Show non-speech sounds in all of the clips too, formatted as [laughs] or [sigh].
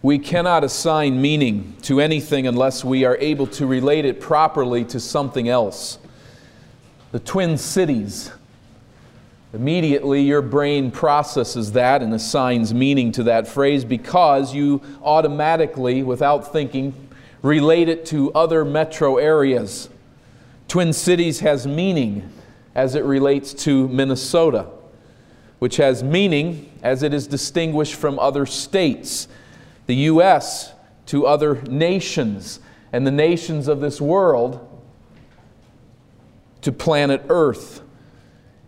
We cannot assign meaning to anything unless we are able to relate it properly to something else. The Twin Cities. Immediately, your brain processes that and assigns meaning to that phrase because you automatically, without thinking, relate it to other metro areas. Twin Cities has meaning as it relates to Minnesota, which has meaning as it is distinguished from other states, the U.S. to other nations, and the nations of this world to planet Earth.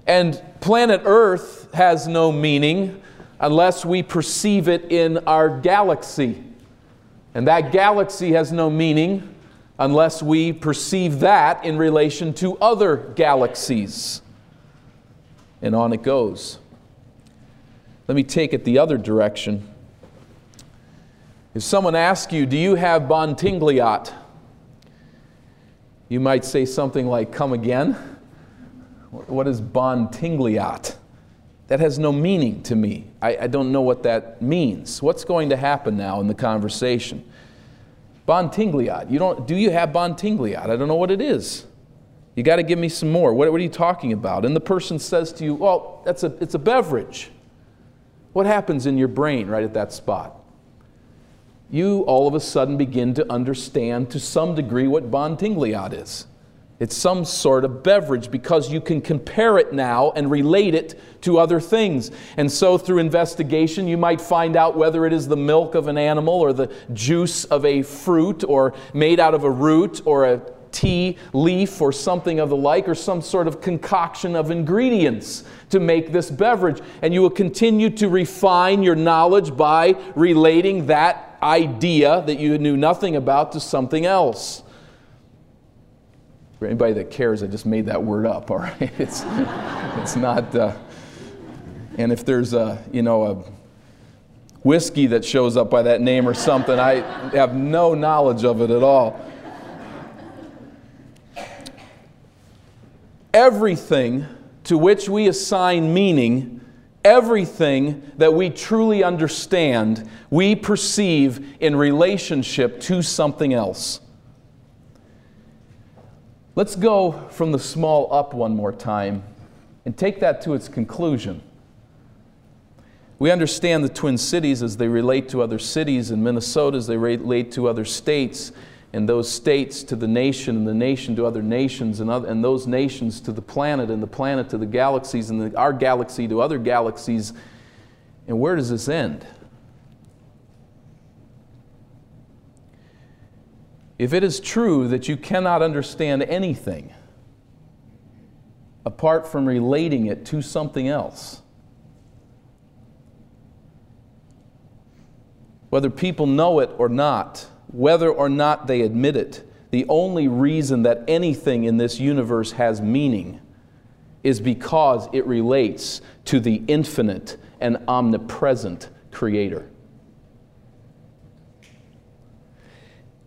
And planet Earth has no meaning unless we perceive it in our galaxy. And that galaxy has no meaning unless we perceive that in relation to other galaxies. And on it goes. Let me take it the other direction. If someone asks you, Do you have Bontingliat? You might say something like, Come again. What is Bontingliat? That has no meaning to me. I, I, don't know what that means. What's going to happen now in the conversation? Bontingliat. You don't, do you have Bontingliat? I don't know what it is. You got to give me some more. What, what, are you talking about? And the person says to you, Well, that's a, it's a beverage. What happens in your brain right at that spot? You all of a sudden begin to understand to some degree what Bontingliat is. It's some sort of beverage because you can compare it now and relate it to other things. And so, through investigation, you might find out whether it is the milk of an animal or the juice of a fruit or made out of a root or a tea leaf or something of the like, or some sort of concoction of ingredients to make this beverage. And you will continue to refine your knowledge by relating that idea that you knew nothing about to something else. For anybody that cares, I just made that word up, all right? [laughs] It's, it's not, uh, and if there's a, you know, a whiskey that shows up by that name or something, I have no knowledge of it at all. Everything to which we assign meaning, everything that we truly understand, we perceive in relationship to something else. Let's go from the small up one more time and take that to its conclusion. We understand the Twin Cities as they relate to other cities, and Minnesota as they relate to other states, and those states to the nation, and the nation to other nations, and, other, and those nations to the planet, and the planet to the galaxies, and the, our galaxy to other galaxies. And where does this end? If it is true that you cannot understand anything apart from relating it to something else, whether people know it or not, whether or not they admit it, the only reason that anything in this universe has meaning is because it relates to the infinite and omnipresent Creator.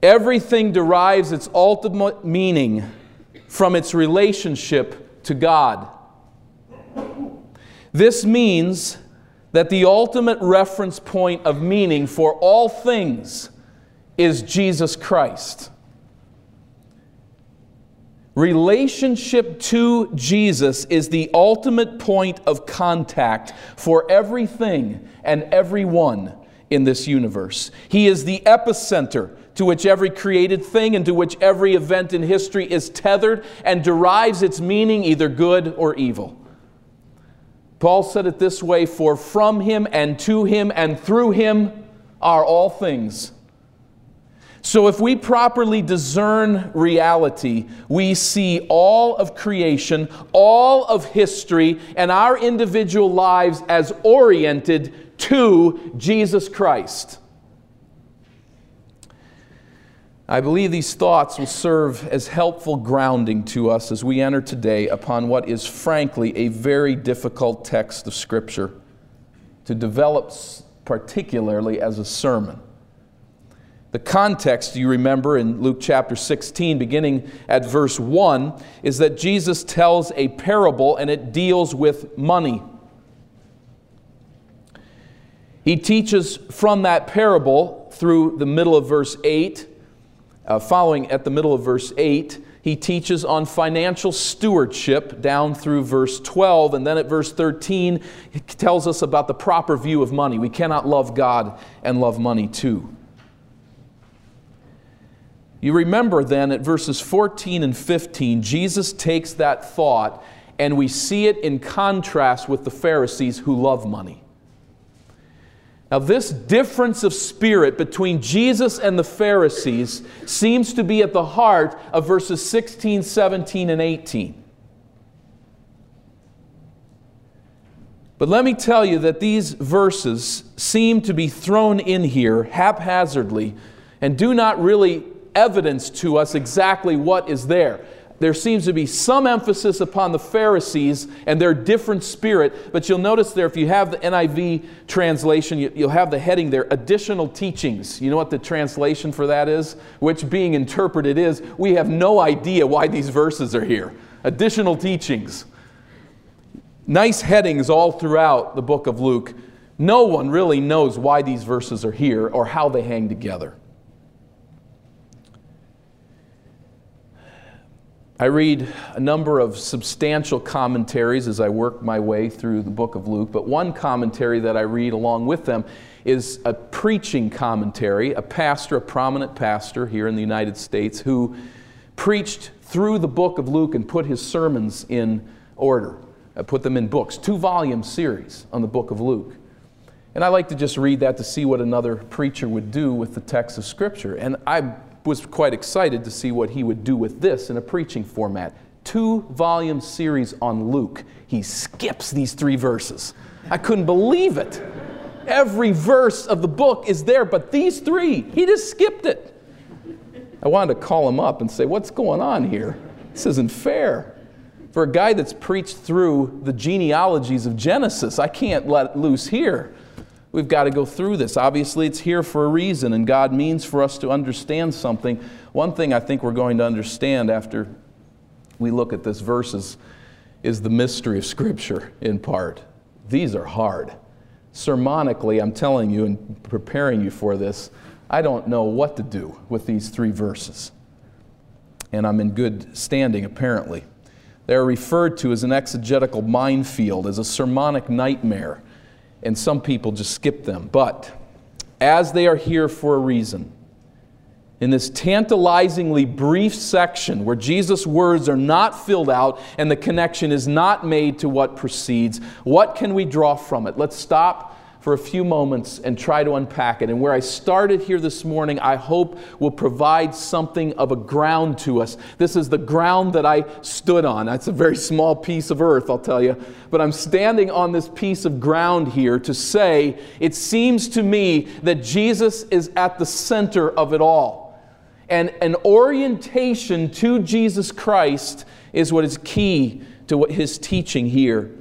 Everything derives its ultimate meaning from its relationship to God. This means that the ultimate reference point of meaning for all things is Jesus Christ. Relationship to Jesus is the ultimate point of contact for everything and everyone in this universe. He is the epicenter to which every created thing and to which every event in history is tethered and derives its meaning either good or evil. Paul said it this way For from him and to him and through him are all things. So, if we properly discern reality, we see all of creation, all of history, and our individual lives as oriented to Jesus Christ. I believe these thoughts will serve as helpful grounding to us as we enter today upon what is frankly a very difficult text of Scripture to develop, particularly as a sermon. The context, you remember in Luke chapter 16, beginning at verse 1, is that Jesus tells a parable and it deals with money. He teaches from that parable through the middle of verse 8, uh, following at the middle of verse 8, he teaches on financial stewardship down through verse 12. And then at verse 13, he tells us about the proper view of money. We cannot love God and love money too. You remember then at verses 14 and 15, Jesus takes that thought and we see it in contrast with the Pharisees who love money. Now, this difference of spirit between Jesus and the Pharisees seems to be at the heart of verses 16, 17, and 18. But let me tell you that these verses seem to be thrown in here haphazardly and do not really evidence to us exactly what is there. There seems to be some emphasis upon the Pharisees and their different spirit, but you'll notice there, if you have the NIV translation, you'll have the heading there additional teachings. You know what the translation for that is? Which being interpreted is we have no idea why these verses are here. Additional teachings. Nice headings all throughout the book of Luke. No one really knows why these verses are here or how they hang together. I read a number of substantial commentaries as I work my way through the book of Luke, but one commentary that I read along with them is a preaching commentary, a pastor, a prominent pastor here in the United States, who preached through the book of Luke and put his sermons in order, uh, put them in books, two volume series on the book of Luke. And I like to just read that to see what another preacher would do with the text of Scripture. And I was quite excited to see what he would do with this in a preaching format. Two volume series on Luke. He skips these three verses. I couldn't believe it. Every verse of the book is there, but these three, he just skipped it. I wanted to call him up and say, What's going on here? This isn't fair. For a guy that's preached through the genealogies of Genesis, I can't let loose here. We've got to go through this. Obviously, it's here for a reason, and God means for us to understand something. One thing I think we're going to understand after we look at this verses is the mystery of Scripture in part. These are hard. Sermonically, I'm telling you and preparing you for this, I don't know what to do with these three verses. And I'm in good standing, apparently. They're referred to as an exegetical minefield, as a sermonic nightmare and some people just skip them. But as they are here for a reason, in this tantalizingly brief section where Jesus' words are not filled out and the connection is not made to what precedes, what can we draw from it? Let's stop for a few moments and try to unpack it. And where I started here this morning, I hope will provide something of a ground to us. This is the ground that I stood on. That's a very small piece of earth, I'll tell you. But I'm standing on this piece of ground here to say it seems to me that Jesus is at the center of it all. And an orientation to Jesus Christ is what is key to what his teaching here.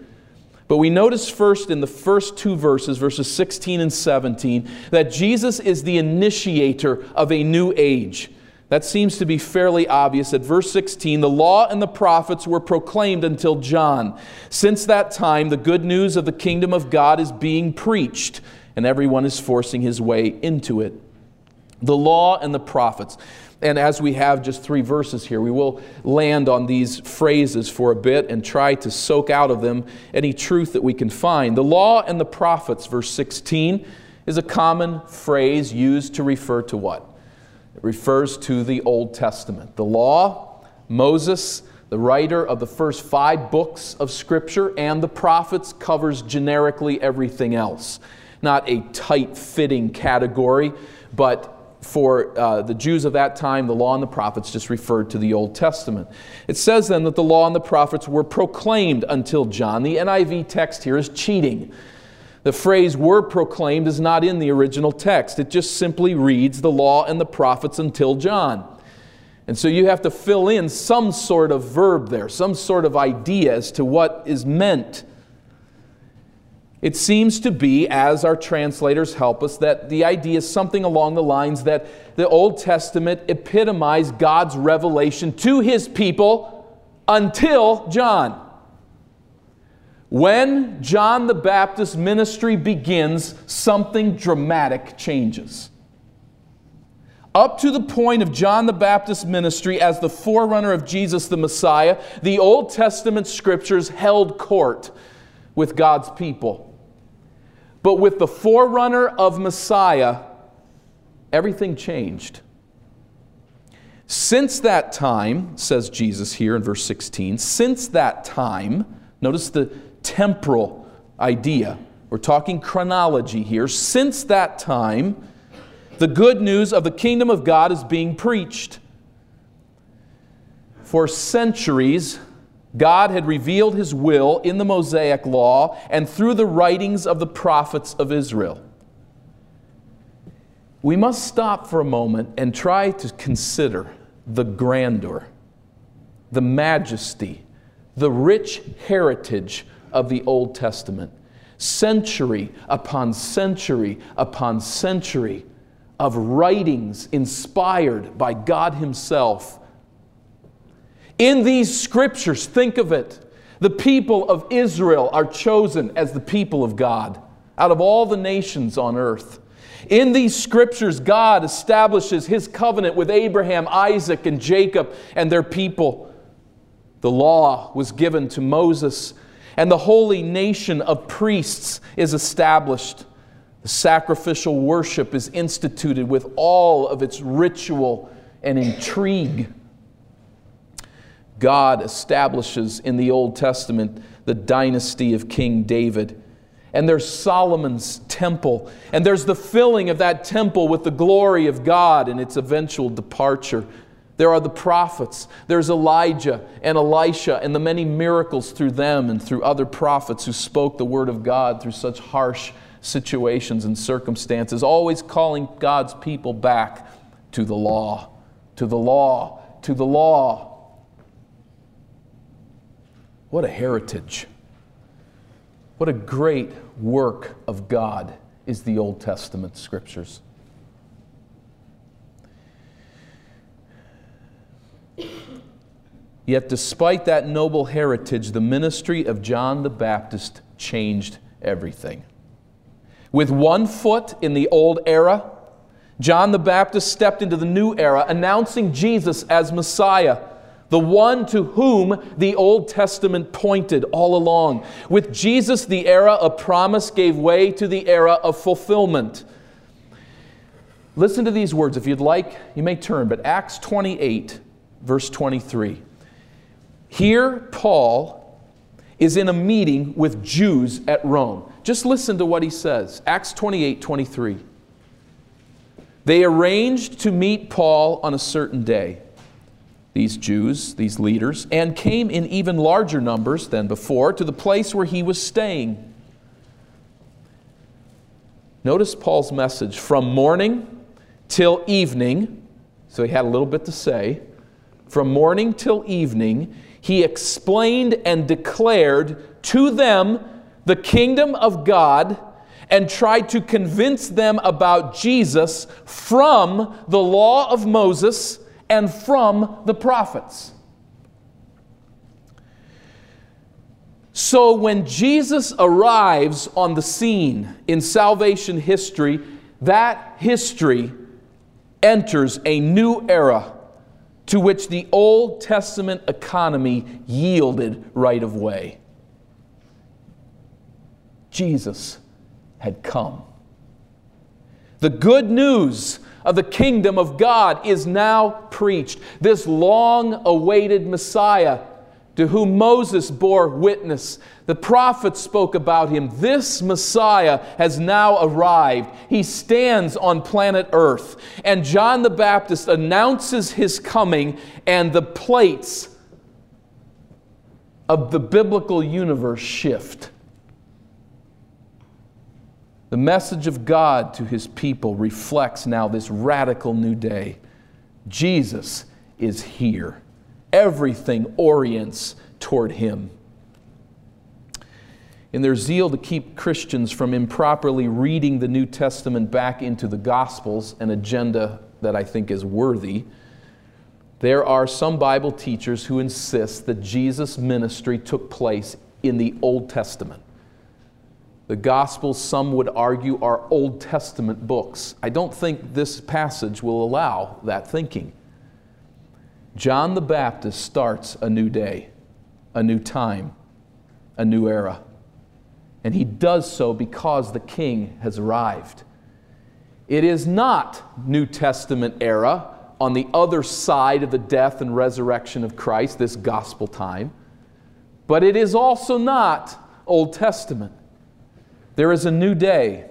But we notice first in the first two verses, verses 16 and 17, that Jesus is the initiator of a new age. That seems to be fairly obvious. At verse 16, the law and the prophets were proclaimed until John. Since that time, the good news of the kingdom of God is being preached, and everyone is forcing his way into it. The law and the prophets. And as we have just three verses here, we will land on these phrases for a bit and try to soak out of them any truth that we can find. The law and the prophets, verse 16, is a common phrase used to refer to what? It refers to the Old Testament. The law, Moses, the writer of the first five books of Scripture, and the prophets covers generically everything else. Not a tight fitting category, but for uh, the Jews of that time, the law and the prophets just referred to the Old Testament. It says then that the law and the prophets were proclaimed until John. The NIV text here is cheating. The phrase were proclaimed is not in the original text. It just simply reads the law and the prophets until John. And so you have to fill in some sort of verb there, some sort of idea as to what is meant. It seems to be, as our translators help us, that the idea is something along the lines that the Old Testament epitomized God's revelation to his people until John. When John the Baptist's ministry begins, something dramatic changes. Up to the point of John the Baptist's ministry as the forerunner of Jesus the Messiah, the Old Testament scriptures held court with God's people. But with the forerunner of Messiah, everything changed. Since that time, says Jesus here in verse 16, since that time, notice the temporal idea. We're talking chronology here. Since that time, the good news of the kingdom of God is being preached. For centuries, God had revealed his will in the Mosaic law and through the writings of the prophets of Israel. We must stop for a moment and try to consider the grandeur, the majesty, the rich heritage of the Old Testament. Century upon century upon century of writings inspired by God Himself. In these scriptures, think of it, the people of Israel are chosen as the people of God out of all the nations on earth. In these scriptures, God establishes his covenant with Abraham, Isaac, and Jacob and their people. The law was given to Moses, and the holy nation of priests is established. The sacrificial worship is instituted with all of its ritual and intrigue. God establishes in the Old Testament the dynasty of King David and there's Solomon's temple, and there's the filling of that temple with the glory of God and its eventual departure. There are the prophets. There's Elijah and Elisha and the many miracles through them and through other prophets who spoke the word of God through such harsh situations and circumstances, always calling God's people back to the law, to the law, to the law. What a heritage. What a great work of God is the Old Testament scriptures. Yet, despite that noble heritage, the ministry of John the Baptist changed everything. With one foot in the old era, John the Baptist stepped into the new era, announcing Jesus as Messiah the one to whom the Old Testament pointed all along. With Jesus, the era of promise gave way to the era of fulfillment. Listen to these words. If you'd like, you may turn, but Acts 28, verse 23. Here, Paul is in a meeting with Jews at Rome. Just listen to what he says. Acts 28, 23. They arranged to meet Paul on a certain day these Jews, these leaders, and came in even larger numbers than before to the place where he was staying. Notice Paul's message from morning till evening. So he had a little bit to say. From morning till evening, he explained and declared to them the kingdom of God and tried to convince them about Jesus from the law of Moses and from the prophets. So when Jesus arrives on the scene in salvation history, that history enters a new era to which the Old Testament economy yielded right of way. Jesus had come. The good news of the kingdom of God is now preached. This long awaited Messiah to whom Moses bore witness. The prophets spoke about him. This Messiah has now arrived. He stands on planet Earth. And John the Baptist announces his coming, and the plates of the biblical universe shift. The message of God to his people reflects now this radical new day. Jesus is here. Everything orients toward him. In their zeal to keep Christians from improperly reading the New Testament back into the Gospels, an agenda that I think is worthy, there are some Bible teachers who insist that Jesus' ministry took place in the Old Testament The Gospels, some would argue, are Old Testament books. I don't think this passage will allow that thinking. John the Baptist starts a new day, a new time, a new era. And he does so because the king has arrived. It is not New Testament era on the other side of the death and resurrection of Christ, this gospel time, but it is also not Old Testament. There is a new day.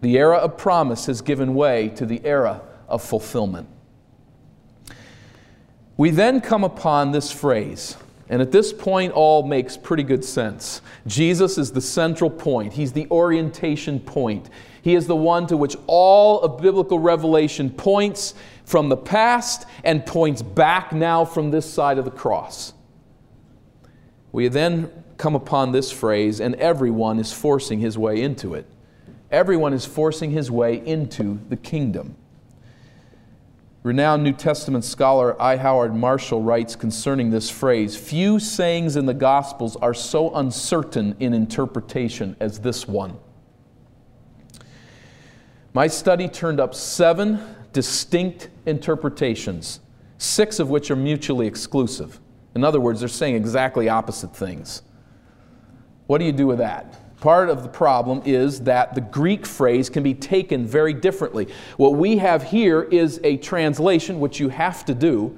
The era of promise has given way to the era of fulfillment. We then come upon this phrase, and at this point, all makes pretty good sense. Jesus is the central point, He's the orientation point. He is the one to which all of biblical revelation points from the past and points back now from this side of the cross. We then come upon this phrase, and everyone is forcing his way into it. Everyone is forcing his way into the kingdom. Renowned New Testament scholar I. Howard Marshall writes concerning this phrase Few sayings in the Gospels are so uncertain in interpretation as this one. My study turned up seven distinct interpretations, six of which are mutually exclusive. In other words, they're saying exactly opposite things. What do you do with that? Part of the problem is that the Greek phrase can be taken very differently. What we have here is a translation, which you have to do,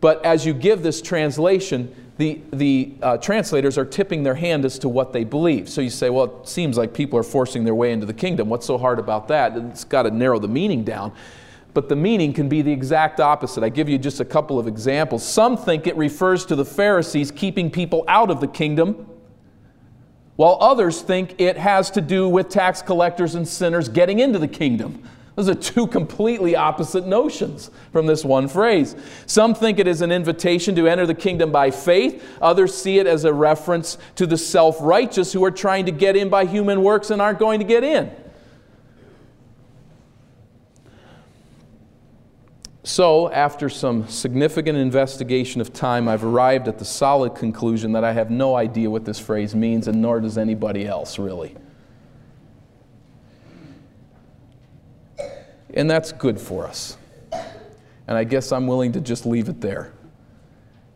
but as you give this translation, the, the uh, translators are tipping their hand as to what they believe. So you say, well, it seems like people are forcing their way into the kingdom. What's so hard about that? It's got to narrow the meaning down. But the meaning can be the exact opposite. I give you just a couple of examples. Some think it refers to the Pharisees keeping people out of the kingdom while others think it has to do with tax collectors and sinners getting into the kingdom. Those are two completely opposite notions from this one phrase. Some think it is an invitation to enter the kingdom by faith. Others see it as a reference to the self righteous who are trying to get in by human works and aren't going to get in. So, after some significant investigation of time, I've arrived at the solid conclusion that I have no idea what this phrase means, and nor does anybody else, really. And that's good for us. And I guess I'm willing to just leave it there.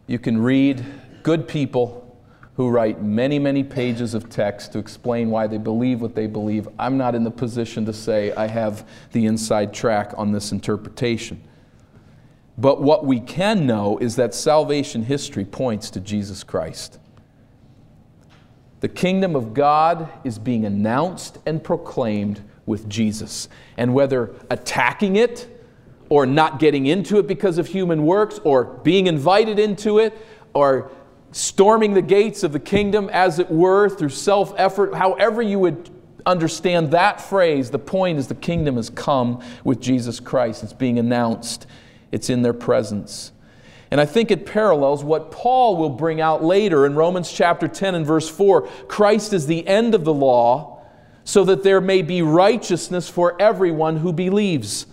You can read good people who write many, many pages of text to explain why they believe what they believe. I'm not in the position to say I have the inside track on this interpretation. But what we can know is that salvation history points to Jesus Christ. The kingdom of God is being announced and proclaimed with Jesus. And whether attacking it, or not getting into it because of human works, or being invited into it, or storming the gates of the kingdom, as it were, through self effort, however you would understand that phrase, the point is the kingdom has come with Jesus Christ. It's being announced it's in their presence. And I think it parallels what Paul will bring out later in Romans chapter 10 and verse 4. Christ is the end of the law, so that there may be righteousness for everyone who believes.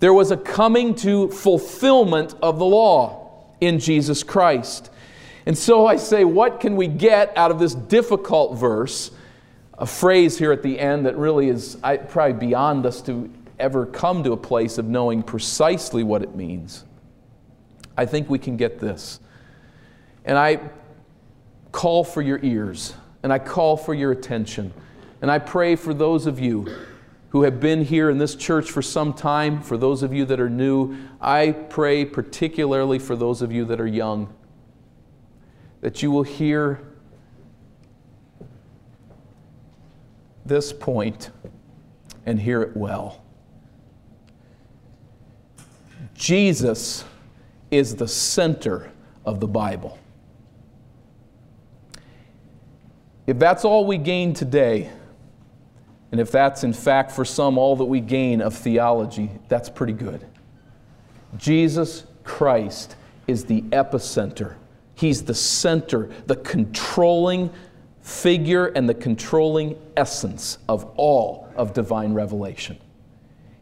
There was a coming to fulfillment of the law in Jesus Christ. And so I say, what can we get out of this difficult verse? A phrase here at the end that really is probably beyond us to ever come to a place of knowing precisely what it means, I think we can get this. And I call for your ears, and I call for your attention, and I pray for those of you who have been here in this church for some time, for those of you that are new, I pray particularly for those of you that are young, that you will hear this point and hear it well. Jesus is the center of the Bible. If that's all we gain today, and if that's in fact for some all that we gain of theology, that's pretty good. Jesus Christ is the epicenter. He's the center, the controlling figure, and the controlling essence of all of divine revelation.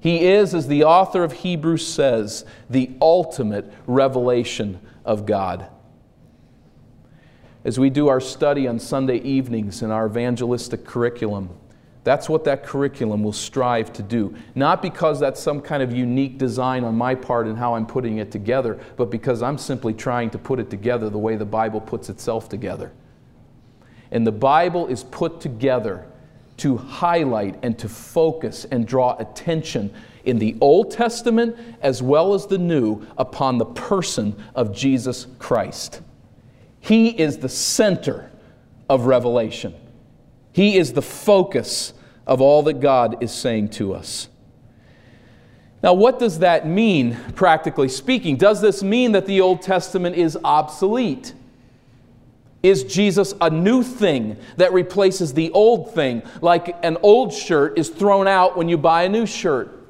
He is, as the author of Hebrews says, the ultimate revelation of God. as we do our study on Sunday evenings in our evangelistic curriculum, that's what that curriculum will strive to do. Not because that's some kind of unique design on my part in how I'm putting it together, but because I'm simply trying to put it together the way the Bible puts itself together. And the Bible is put together to highlight and to focus and draw attention in the Old Testament as well as the New upon the person of Jesus Christ. He is the center of Revelation. He is the focus of all that God is saying to us. Now, what does that mean, practically speaking? Does this mean that the Old Testament is obsolete? Is Jesus a new thing that replaces the old thing, like an old shirt is thrown out when you buy a new shirt?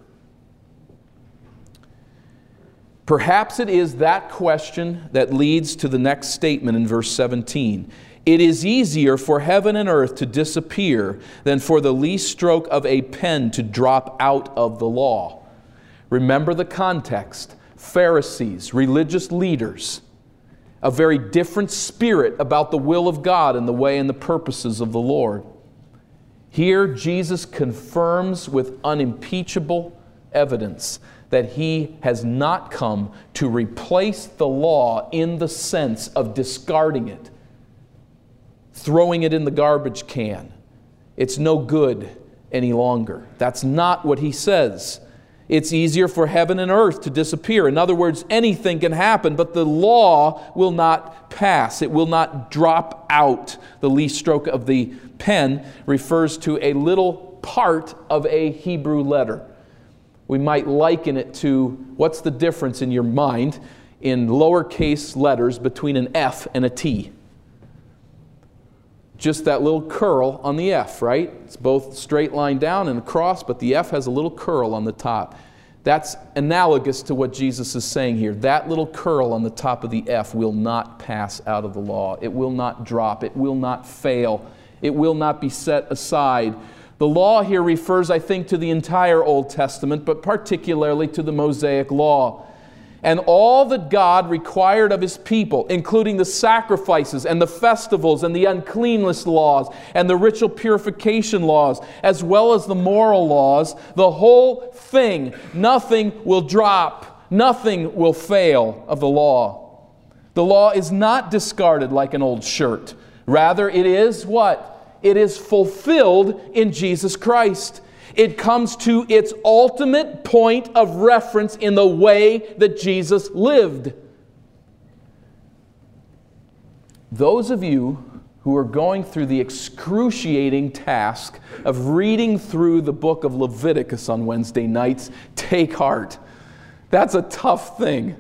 Perhaps it is that question that leads to the next statement in verse 17. It is easier for heaven and earth to disappear than for the least stroke of a pen to drop out of the law. Remember the context Pharisees, religious leaders, a very different spirit about the will of God and the way and the purposes of the Lord. Here, Jesus confirms with unimpeachable evidence that he has not come to replace the law in the sense of discarding it throwing it in the garbage can. It's no good any longer. That's not what he says. It's easier for heaven and earth to disappear. In other words, anything can happen, but the law will not pass. It will not drop out. The least stroke of the pen refers to a little part of a Hebrew letter. We might liken it to what's the difference in your mind in lowercase letters between an F and a T? Just that little curl on the F, right? It's both straight line down and across, but the F has a little curl on the top. That's analogous to what Jesus is saying here. That little curl on the top of the F will not pass out of the law. It will not drop. It will not fail. It will not be set aside. The law here refers, I think, to the entire Old Testament, but particularly to the Mosaic Law and all that God required of his people, including the sacrifices and the festivals and the uncleanness laws and the ritual purification laws, as well as the moral laws, the whole thing, nothing will drop, nothing will fail of the law. The law is not discarded like an old shirt. Rather, it is what? It is fulfilled in Jesus Christ. It comes to its ultimate point of reference in the way that Jesus lived. Those of you who are going through the excruciating task of reading through the book of Leviticus on Wednesday nights, take heart. That's a tough thing.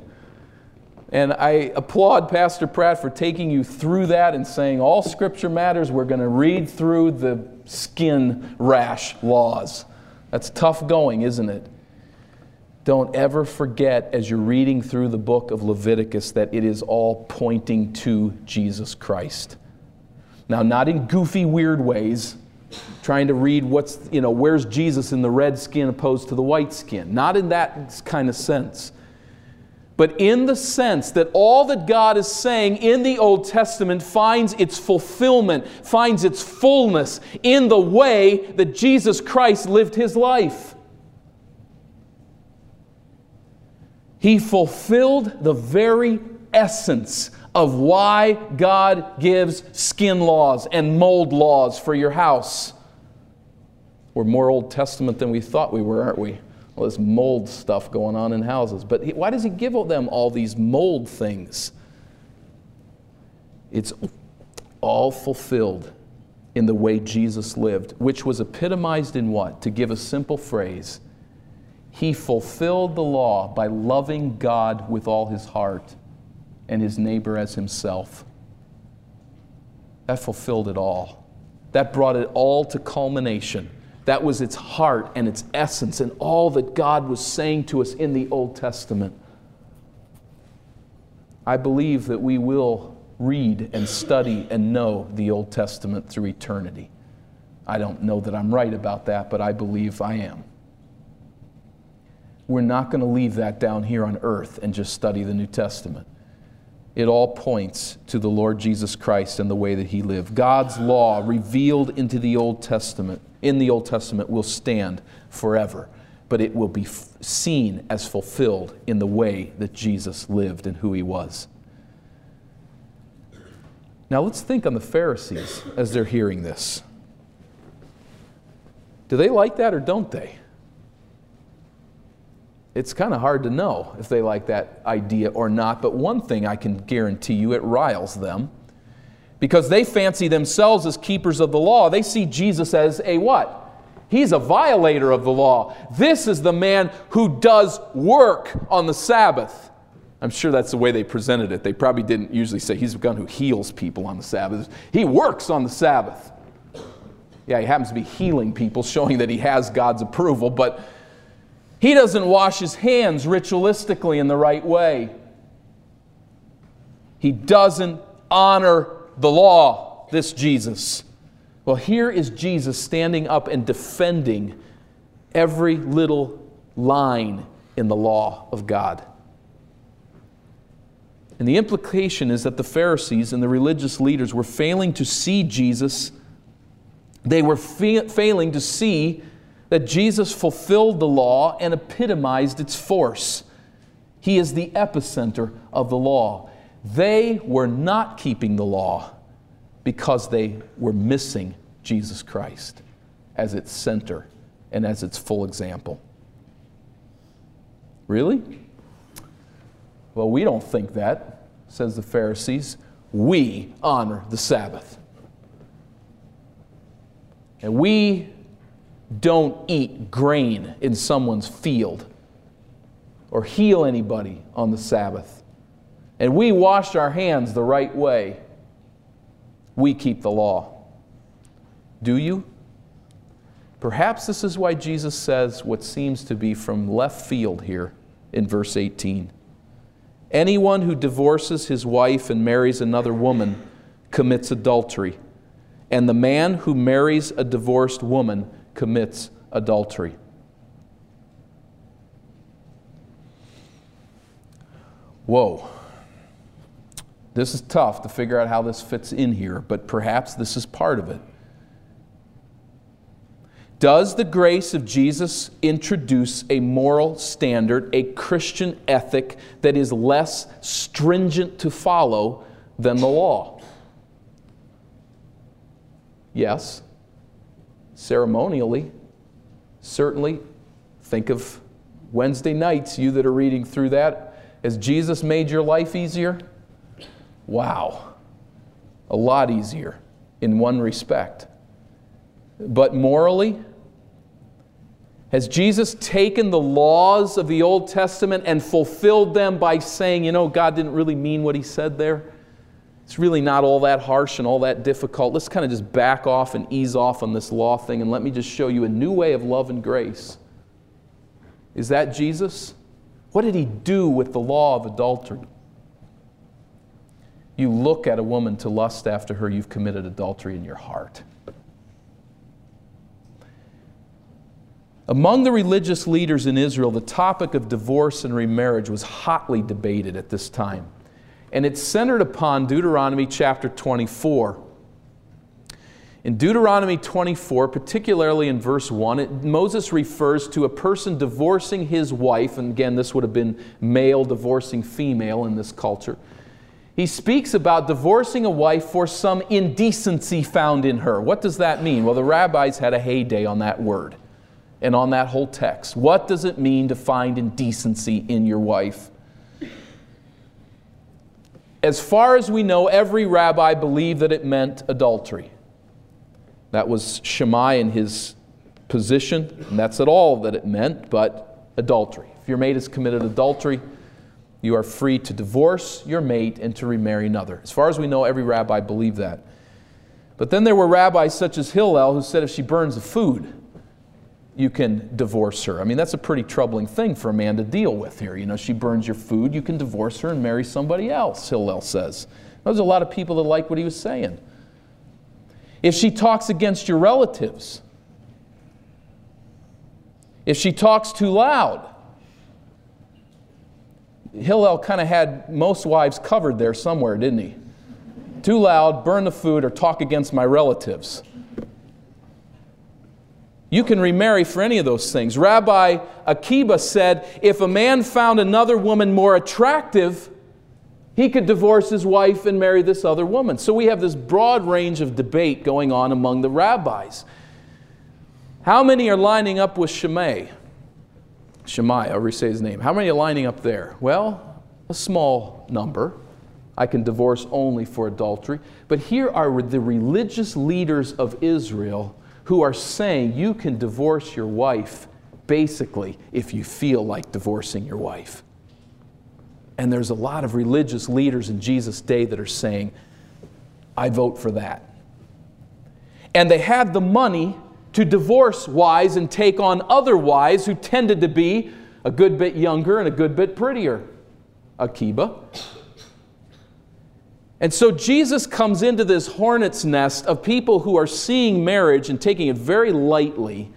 And I applaud Pastor Pratt for taking you through that and saying all scripture matters. We're going to read through the skin rash laws. That's tough going, isn't it? Don't ever forget as you're reading through the book of Leviticus that it is all pointing to Jesus Christ. Now, not in goofy, weird ways, trying to read what's, you know, where's Jesus in the red skin opposed to the white skin. Not in that kind of sense but in the sense that all that God is saying in the Old Testament finds its fulfillment, finds its fullness in the way that Jesus Christ lived his life. He fulfilled the very essence of why God gives skin laws and mold laws for your house. We're more Old Testament than we thought we were, aren't we? All this mold stuff going on in houses. But he, why does he give them all these mold things? It's all fulfilled in the way Jesus lived, which was epitomized in what? To give a simple phrase, he fulfilled the law by loving God with all his heart and his neighbor as himself. That fulfilled it all. That brought it all to culmination. That was its heart and its essence and all that God was saying to us in the Old Testament. I believe that we will read and study and know the Old Testament through eternity. I don't know that I'm right about that, but I believe I am. We're not going to leave that down here on earth and just study the New Testament. It all points to the Lord Jesus Christ and the way that he lived. God's law revealed into the Old Testament, in the Old Testament will stand forever, but it will be f- seen as fulfilled in the way that Jesus lived and who he was. Now let's think on the Pharisees as they're hearing this. Do they like that or don't they? It's kind of hard to know if they like that idea or not, but one thing I can guarantee you it riles them. Because they fancy themselves as keepers of the law. They see Jesus as a what? He's a violator of the law. This is the man who does work on the Sabbath. I'm sure that's the way they presented it. They probably didn't usually say he's the one who heals people on the Sabbath. He works on the Sabbath. Yeah, he happens to be healing people, showing that he has God's approval, but he doesn't wash his hands ritualistically in the right way. He doesn't honor the law, this Jesus. Well, here is Jesus standing up and defending every little line in the law of God. And the implication is that the Pharisees and the religious leaders were failing to see Jesus. They were fa- failing to see that Jesus fulfilled the law and epitomized its force. He is the epicenter of the law. They were not keeping the law because they were missing Jesus Christ as its center and as its full example. Really? Well, we don't think that, says the Pharisees. We honor the Sabbath. And we don't eat grain in someone's field or heal anybody on the Sabbath. And we wash our hands the right way. We keep the law. Do you? Perhaps this is why Jesus says what seems to be from left field here in verse 18. Anyone who divorces his wife and marries another woman commits adultery, and the man who marries a divorced woman commits adultery. Whoa. This is tough to figure out how this fits in here, but perhaps this is part of it. Does the grace of Jesus introduce a moral standard, a Christian ethic that is less stringent to follow than the law? Yes. Ceremonially, certainly, think of Wednesday nights, you that are reading through that. Has Jesus made your life easier? Wow. A lot easier in one respect. But morally, has Jesus taken the laws of the Old Testament and fulfilled them by saying, you know, God didn't really mean what he said there? It's really not all that harsh and all that difficult. Let's kind of just back off and ease off on this law thing and let me just show you a new way of love and grace. Is that Jesus? What did he do with the law of adultery? You look at a woman to lust after her, you've committed adultery in your heart. Among the religious leaders in Israel, the topic of divorce and remarriage was hotly debated at this time. And it's centered upon Deuteronomy chapter 24. In Deuteronomy 24, particularly in verse 1, it, Moses refers to a person divorcing his wife, and again, this would have been male divorcing female in this culture. He speaks about divorcing a wife for some indecency found in her. What does that mean? Well, the rabbis had a heyday on that word and on that whole text. What does it mean to find indecency in your wife? As far as we know, every rabbi believed that it meant adultery. That was Shammai in his position, and that's at all that it meant, but adultery. If your mate has committed adultery, you are free to divorce your mate and to remarry another. As far as we know, every rabbi believed that. But then there were rabbis such as Hillel who said if she burns the food, you can divorce her. I mean, that's a pretty troubling thing for a man to deal with here. You know, she burns your food, you can divorce her and marry somebody else, Hillel says. There's a lot of people that like what he was saying. If she talks against your relatives, if she talks too loud, Hillel kind of had most wives covered there somewhere, didn't he? Too loud, burn the food, or talk against my relatives. You can remarry for any of those things. Rabbi Akiba said if a man found another woman more attractive, he could divorce his wife and marry this other woman. So we have this broad range of debate going on among the rabbis. How many are lining up with Shammai? Shammai, however you say his name. How many are lining up there? Well, a small number. I can divorce only for adultery. But here are the religious leaders of Israel who are saying you can divorce your wife basically if you feel like divorcing your wife. And there's a lot of religious leaders in Jesus' day that are saying, I vote for that. And they had the money to divorce wives and take on other wives who tended to be a good bit younger and a good bit prettier. Akiba. And so Jesus comes into this hornet's nest of people who are seeing marriage and taking it very lightly,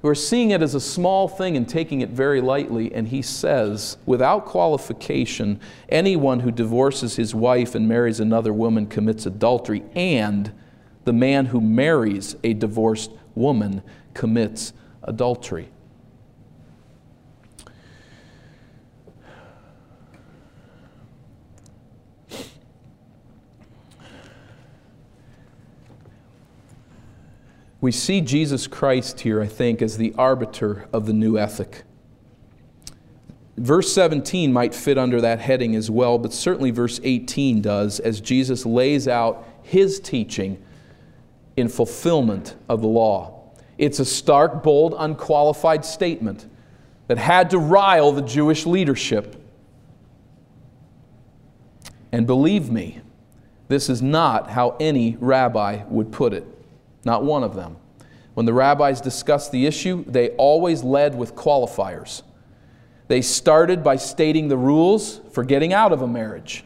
who are seeing it as a small thing and taking it very lightly. And he says, without qualification, anyone who divorces his wife and marries another woman commits adultery, and the man who marries a divorced woman commits adultery. We see Jesus Christ here, I think, as the arbiter of the new ethic. Verse 17 might fit under that heading as well, but certainly verse 18 does, as Jesus lays out his teaching in fulfillment of the law. It's a stark, bold, unqualified statement that had to rile the Jewish leadership. And believe me, this is not how any rabbi would put it. Not one of them. When the rabbis discussed the issue, they always led with qualifiers. They started by stating the rules for getting out of a marriage.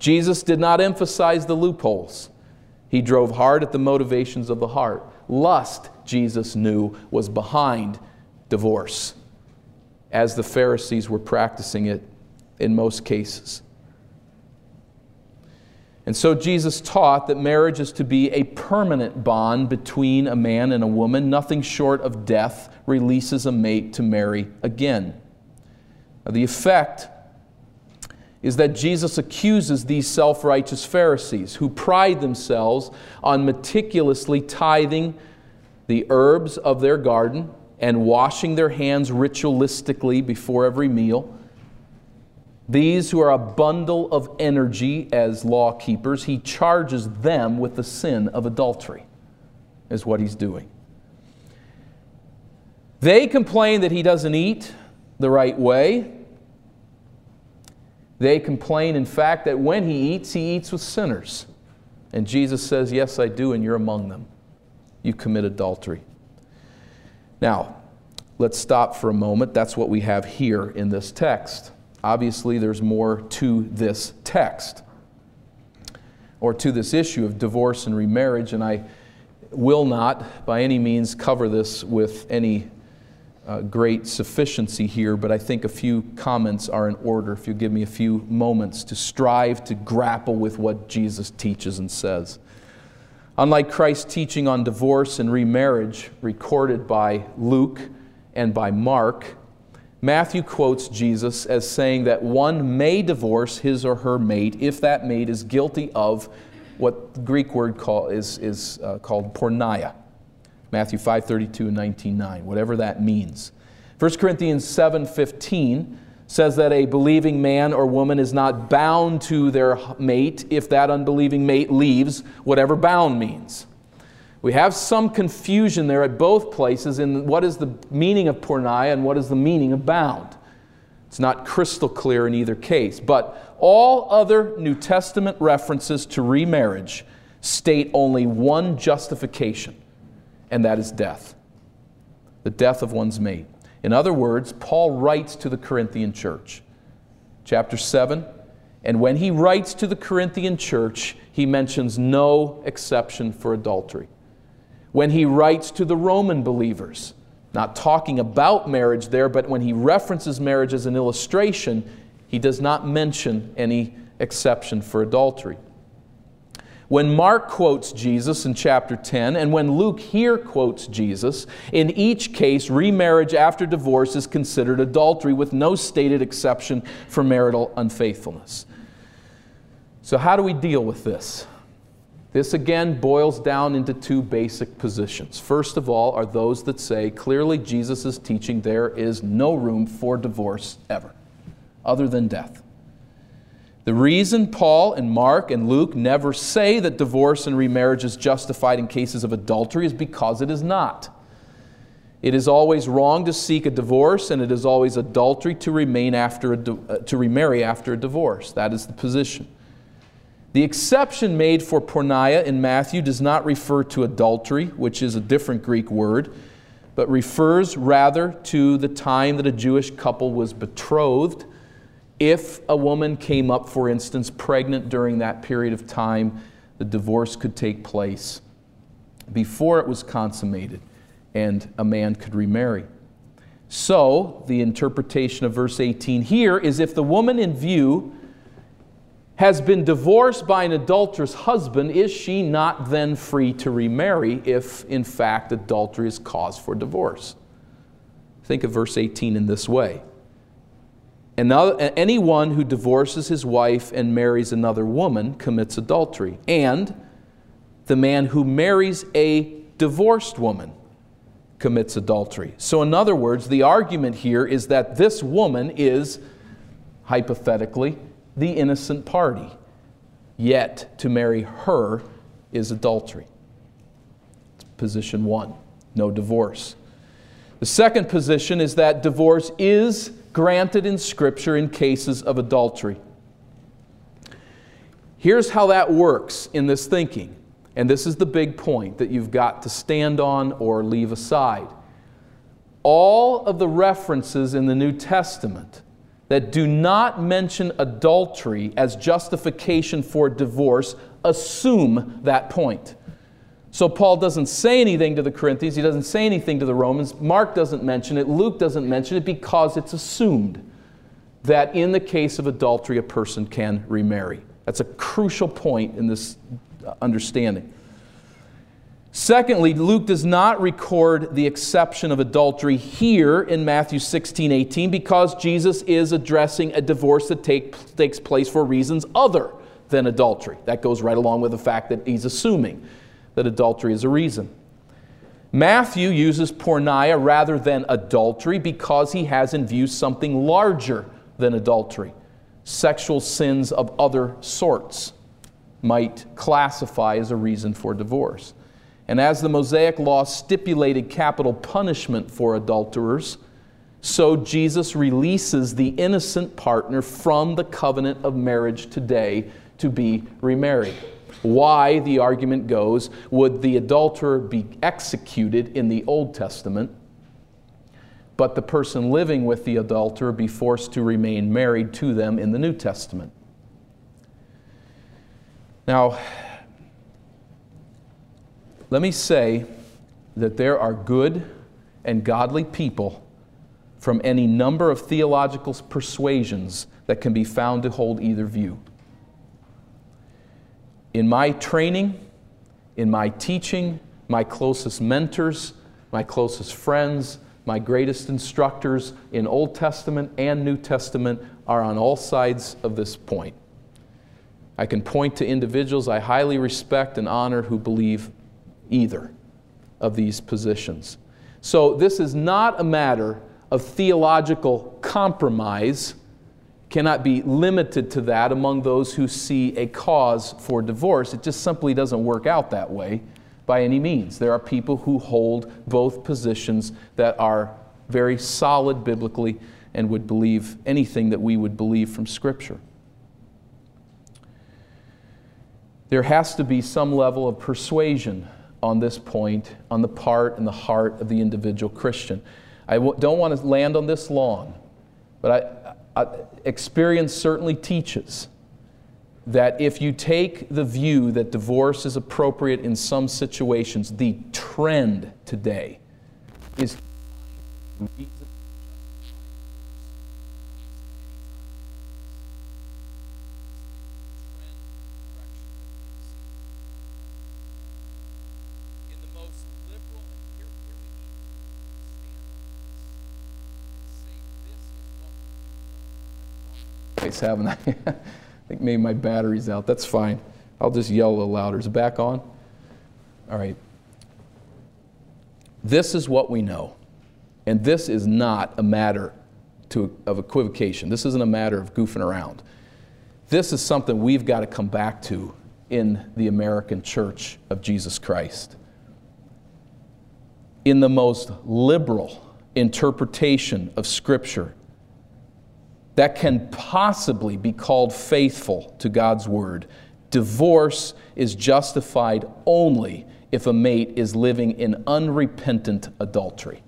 Jesus did not emphasize the loopholes. He drove hard at the motivations of the heart. Lust, Jesus knew, was behind divorce, as the Pharisees were practicing it in most cases. And so Jesus taught that marriage is to be a permanent bond between a man and a woman. Nothing short of death releases a mate to marry again. Now, the effect is that Jesus accuses these self righteous Pharisees who pride themselves on meticulously tithing the herbs of their garden and washing their hands ritualistically before every meal. These who are a bundle of energy as law keepers, he charges them with the sin of adultery, is what he's doing. They complain that he doesn't eat the right way. They complain, in fact, that when he eats, he eats with sinners. And Jesus says, Yes, I do, and you're among them. You commit adultery. Now, let's stop for a moment. That's what we have here in this text. Obviously, there's more to this text or to this issue of divorce and remarriage, and I will not by any means cover this with any uh, great sufficiency here, but I think a few comments are in order. If you give me a few moments to strive to grapple with what Jesus teaches and says. Unlike Christ's teaching on divorce and remarriage, recorded by Luke and by Mark, Matthew quotes Jesus as saying that one may divorce his or her mate if that mate is guilty of what the Greek word call, is, is uh, called porneia. Matthew 5:32 and 19:9, whatever that means. 1 Corinthians 7:15 says that a believing man or woman is not bound to their mate if that unbelieving mate leaves, whatever bound means. We have some confusion there at both places in what is the meaning of porneia and what is the meaning of bound. It's not crystal clear in either case, but all other New Testament references to remarriage state only one justification, and that is death the death of one's mate. In other words, Paul writes to the Corinthian church, chapter 7, and when he writes to the Corinthian church, he mentions no exception for adultery when he writes to the Roman believers. Not talking about marriage there, but when he references marriage as an illustration, he does not mention any exception for adultery. When Mark quotes Jesus in chapter 10, and when Luke here quotes Jesus, in each case, remarriage after divorce is considered adultery with no stated exception for marital unfaithfulness. So, how do we deal with this? This again boils down into two basic positions. First of all, are those that say clearly Jesus is teaching there is no room for divorce ever, other than death. The reason Paul and Mark and Luke never say that divorce and remarriage is justified in cases of adultery is because it is not. It is always wrong to seek a divorce, and it is always adultery to, remain after a, uh, to remarry after a divorce. That is the position. The exception made for porneia in Matthew does not refer to adultery, which is a different Greek word, but refers rather to the time that a Jewish couple was betrothed. If a woman came up, for instance, pregnant during that period of time, the divorce could take place before it was consummated and a man could remarry. So, the interpretation of verse 18 here is if the woman in view has been divorced by an adulterous husband, is she not then free to remarry if, in fact, adultery is cause for divorce? Think of verse 18 in this way. Another, anyone who divorces his wife and marries another woman commits adultery, and the man who marries a divorced woman commits adultery. So, in other words, the argument here is that this woman is hypothetically the innocent party, yet to marry her is adultery. Position one no divorce. The second position is that divorce is granted in Scripture in cases of adultery. Here's how that works in this thinking, and this is the big point that you've got to stand on or leave aside. All of the references in the New Testament that do not mention adultery as justification for divorce assume that point. So Paul doesn't say anything to the Corinthians, he doesn't say anything to the Romans, Mark doesn't mention it, Luke doesn't mention it because it's assumed that in the case of adultery a person can remarry. That's a crucial point in this understanding. Secondly, Luke does not record the exception of adultery here in Matthew 16, 18, because Jesus is addressing a divorce that take, takes place for reasons other than adultery. That goes right along with the fact that he's assuming that adultery is a reason. Matthew uses porneia rather than adultery because he has in view something larger than adultery. Sexual sins of other sorts might classify as a reason for divorce. And as the Mosaic law stipulated capital punishment for adulterers, so Jesus releases the innocent partner from the covenant of marriage today to be remarried. Why, the argument goes, would the adulterer be executed in the Old Testament, but the person living with the adulterer be forced to remain married to them in the New Testament? Now, let me say that there are good and godly people from any number of theological persuasions that can be found to hold either view. In my training, in my teaching, my closest mentors, my closest friends, my greatest instructors in Old Testament and New Testament are on all sides of this point. I can point to individuals I highly respect and honor who believe either of these positions. So this is not a matter of theological compromise, cannot be limited to that among those who see a cause for divorce. It just simply doesn't work out that way by any means. There are people who hold both positions that are very solid biblically and would believe anything that we would believe from Scripture. There has to be some level of persuasion on this point on the part and the heart of the individual Christian. I w- don't want to land on this long, but I, I, experience certainly teaches that if you take the view that divorce is appropriate in some situations, the trend today is voice, haven't I? [laughs] I think maybe my battery's out. That's fine. I'll just yell a little louder. Is it back on? All right. This is what we know. And this is not a matter to, of equivocation. This isn't a matter of goofing around. This is something we've got to come back to in the American Church of Jesus Christ. In the most liberal interpretation of Scripture that can possibly be called faithful to God's Word, divorce is justified only if a mate is living in unrepentant adultery.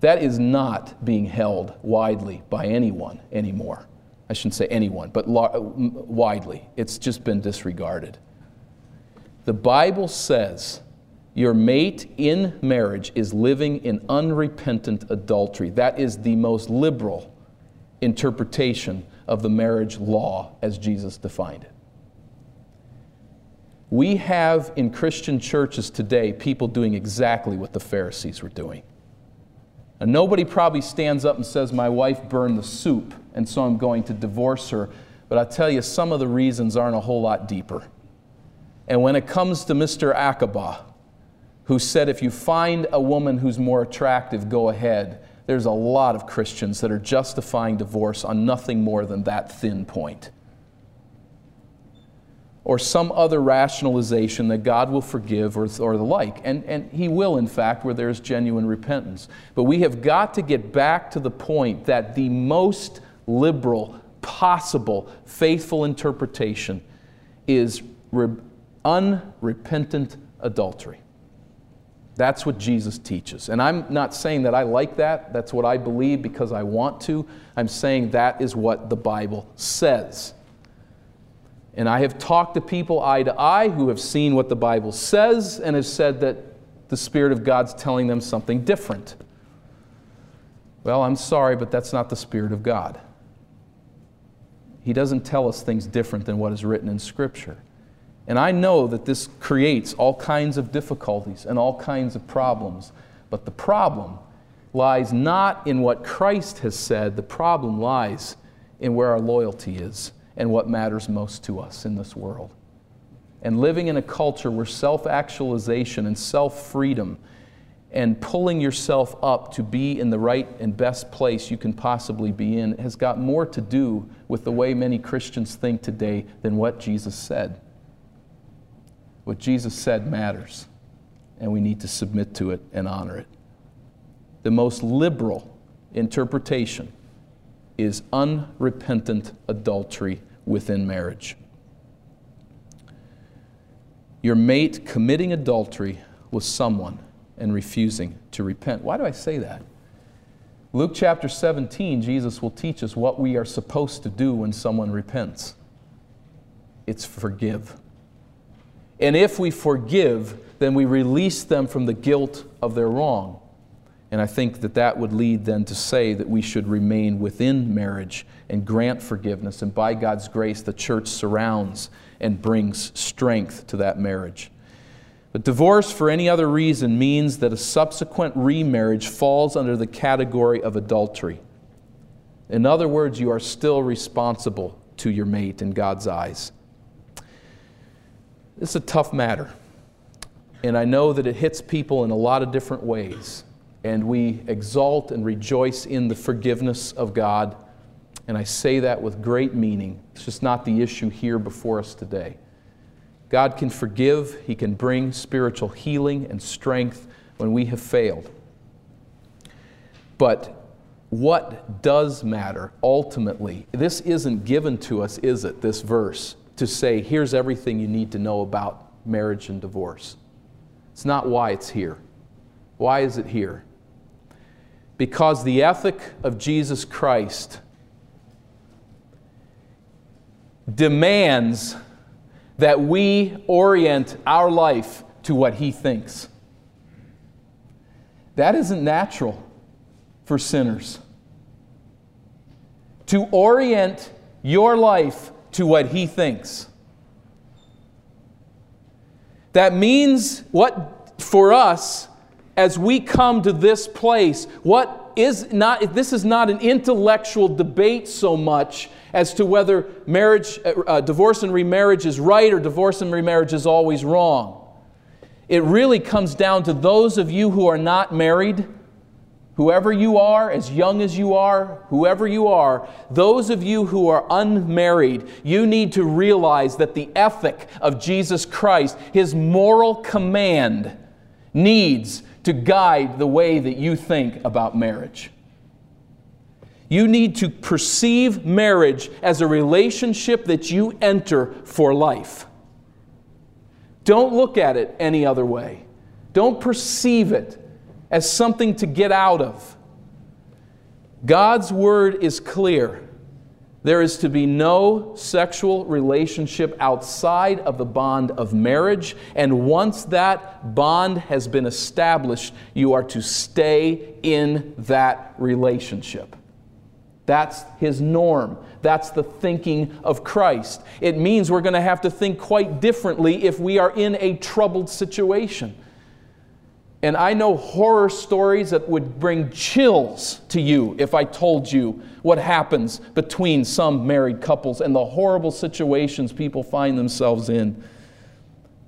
That is not being held widely by anyone anymore. I shouldn't say anyone, but widely. It's just been disregarded. The Bible says your mate in marriage is living in unrepentant adultery. That is the most liberal interpretation of the marriage law as Jesus defined it. We have in Christian churches today people doing exactly what the Pharisees were doing. And nobody probably stands up and says, My wife burned the soup, and so I'm going to divorce her. But I tell you, some of the reasons aren't a whole lot deeper. And when it comes to Mr. Akiba, who said, If you find a woman who's more attractive, go ahead, there's a lot of Christians that are justifying divorce on nothing more than that thin point or some other rationalization that God will forgive or, or the like. And, and He will, in fact, where there's genuine repentance. But we have got to get back to the point that the most liberal possible faithful interpretation is re- unrepentant adultery. That's what Jesus teaches. And I'm not saying that I like that. That's what I believe because I want to. I'm saying that is what the Bible says. And I have talked to people eye to eye who have seen what the Bible says and have said that the Spirit of God's telling them something different. Well, I'm sorry, but that's not the Spirit of God. He doesn't tell us things different than what is written in Scripture. And I know that this creates all kinds of difficulties and all kinds of problems. But the problem lies not in what Christ has said, the problem lies in where our loyalty is and what matters most to us in this world. And living in a culture where self actualization and self freedom and pulling yourself up to be in the right and best place you can possibly be in has got more to do with the way many Christians think today than what Jesus said. What Jesus said matters, and we need to submit to it and honor it. The most liberal interpretation is unrepentant adultery within marriage. Your mate committing adultery with someone and refusing to repent. Why do I say that? Luke chapter 17, Jesus will teach us what we are supposed to do when someone repents it's forgive. And if we forgive, then we release them from the guilt of their wrong. And I think that that would lead then to say that we should remain within marriage and grant forgiveness. And by God's grace, the church surrounds and brings strength to that marriage. But divorce for any other reason means that a subsequent remarriage falls under the category of adultery. In other words, you are still responsible to your mate in God's eyes. It's a tough matter. And I know that it hits people in a lot of different ways and we exalt and rejoice in the forgiveness of God. And I say that with great meaning. It's just not the issue here before us today. God can forgive, He can bring spiritual healing and strength when we have failed. But what does matter ultimately, this isn't given to us, is it, this verse, to say, here's everything you need to know about marriage and divorce. It's not why it's here. Why is it here? because the ethic of Jesus Christ demands that we orient our life to what He thinks. That isn't natural for sinners. To orient your life to what He thinks. That means what for us as we come to this place, what is not, this is not an intellectual debate so much as to whether marriage, uh, uh, divorce and remarriage is right or divorce and remarriage is always wrong. It really comes down to those of you who are not married, whoever you are, as young as you are, whoever you are, those of you who are unmarried, you need to realize that the ethic of Jesus Christ, his moral command, needs to guide the way that you think about marriage. You need to perceive marriage as a relationship that you enter for life. Don't look at it any other way. Don't perceive it as something to get out of. God's word is clear. There is to be no sexual relationship outside of the bond of marriage. And once that bond has been established, you are to stay in that relationship. That's his norm. That's the thinking of Christ. It means we're going to have to think quite differently if we are in a troubled situation. And I know horror stories that would bring chills to you if I told you what happens between some married couples and the horrible situations people find themselves in.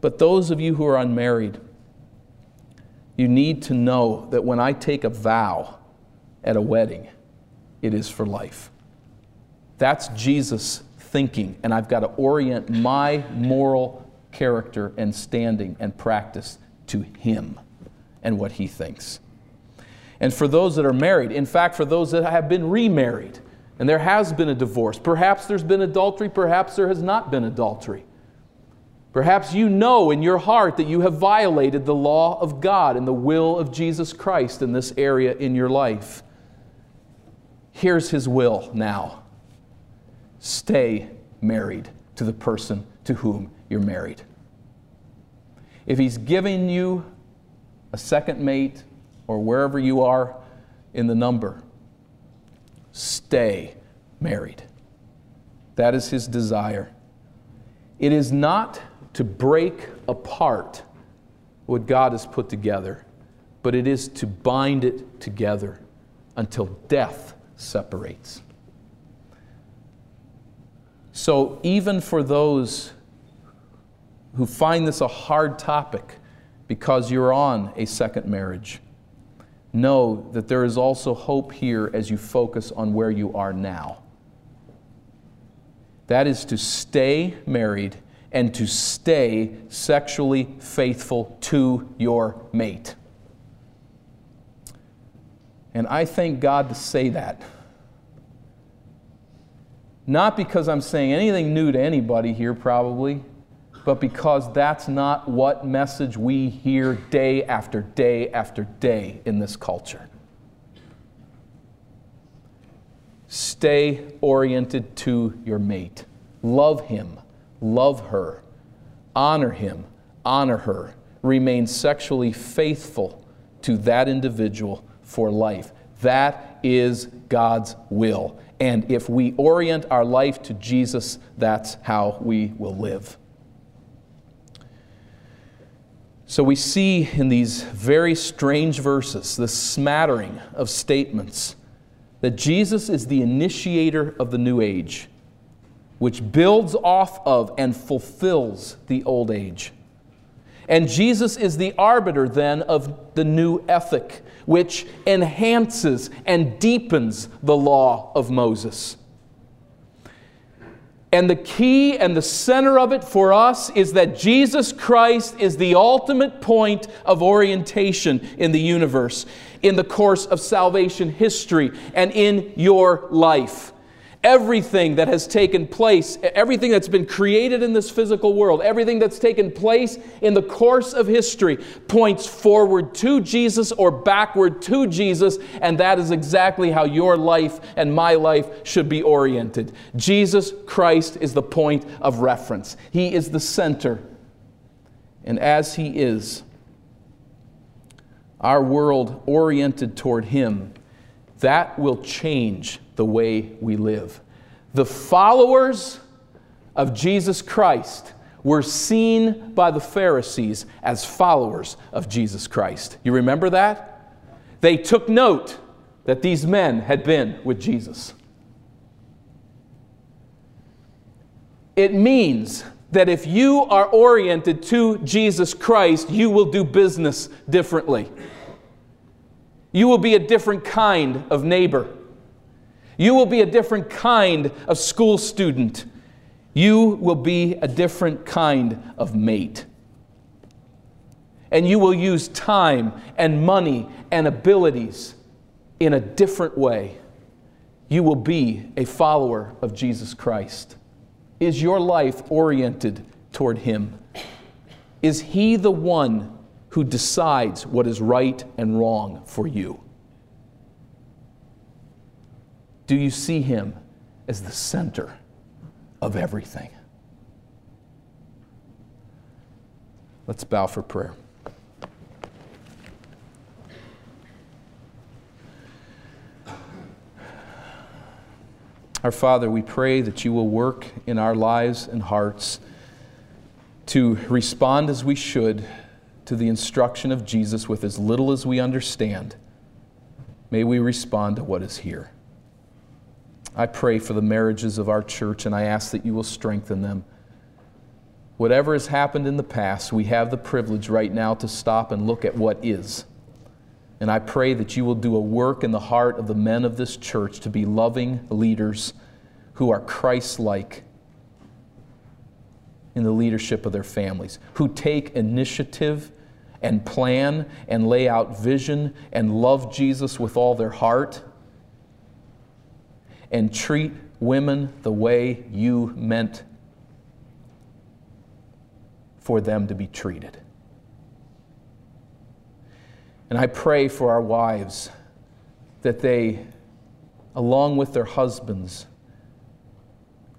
But those of you who are unmarried, you need to know that when I take a vow at a wedding, it is for life. That's Jesus thinking, and I've got to orient my moral character and standing and practice to Him and what He thinks. And for those that are married, in fact, for those that have been remarried, and there has been a divorce, perhaps there's been adultery, perhaps there has not been adultery. Perhaps you know in your heart that you have violated the law of God and the will of Jesus Christ in this area in your life. Here's his will now stay married to the person to whom you're married. If he's giving you a second mate or wherever you are in the number, stay married. That is his desire. It is not to break apart what God has put together, but it is to bind it together until death separates. So, even for those who find this a hard topic because you're on a second marriage, know that there is also hope here as you focus on where you are now. That is to stay married and to stay sexually faithful to your mate. And I thank God to say that. Not because I'm saying anything new to anybody here, probably, but because that's not what message we hear day after day after day in this culture. Stay oriented to your mate. Love him, love her, honor him, honor her. Remain sexually faithful to that individual for life. That is God's will. And if we orient our life to Jesus, that's how we will live. So we see in these very strange verses, this smattering of statements, that Jesus is the initiator of the new age, which builds off of and fulfills the old age. And Jesus is the arbiter then of the new ethic, which enhances and deepens the law of Moses. And the key and the center of it for us is that Jesus Christ is the ultimate point of orientation in the universe, in the course of salvation history, and in your life everything that has taken place, everything that's been created in this physical world, everything that's taken place in the course of history points forward to Jesus or backward to Jesus, and that is exactly how your life and my life should be oriented. Jesus Christ is the point of reference, He is the center. And as He is, our world oriented toward Him, that will change the way we live. The followers of Jesus Christ were seen by the Pharisees as followers of Jesus Christ. You remember that? They took note that these men had been with Jesus. It means that if you are oriented to Jesus Christ, you will do business differently. You will be a different kind of neighbor. You will be a different kind of school student. You will be a different kind of mate. And you will use time and money and abilities in a different way. You will be a follower of Jesus Christ. Is your life oriented toward Him? Is He the one who decides what is right and wrong for you? Do you see Him as the center of everything? Let's bow for prayer. Our Father, we pray that you will work in our lives and hearts to respond as we should to the instruction of Jesus with as little as we understand. May we respond to what is here. I pray for the marriages of our church and I ask that you will strengthen them. Whatever has happened in the past, we have the privilege right now to stop and look at what is. And I pray that you will do a work in the heart of the men of this church to be loving leaders who are Christ like in the leadership of their families, who take initiative and plan and lay out vision and love Jesus with all their heart and treat women the way you meant for them to be treated. And I pray for our wives that they, along with their husbands,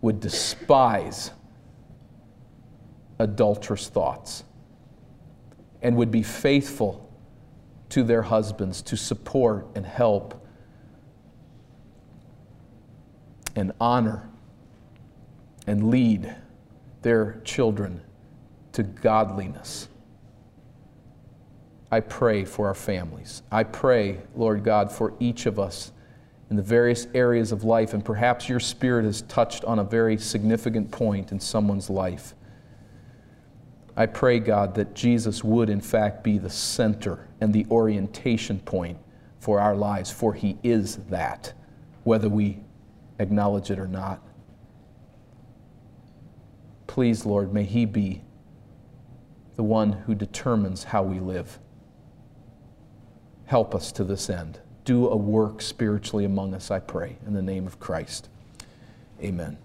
would despise adulterous thoughts and would be faithful to their husbands to support and help and honor and lead their children to godliness. I pray for our families. I pray, Lord God, for each of us in the various areas of life, and perhaps your spirit has touched on a very significant point in someone's life. I pray, God, that Jesus would in fact be the center and the orientation point for our lives, for He is that, whether we acknowledge it or not. Please, Lord, may He be the one who determines how we live. Help us to this end. Do a work spiritually among us, I pray, in the name of Christ. Amen.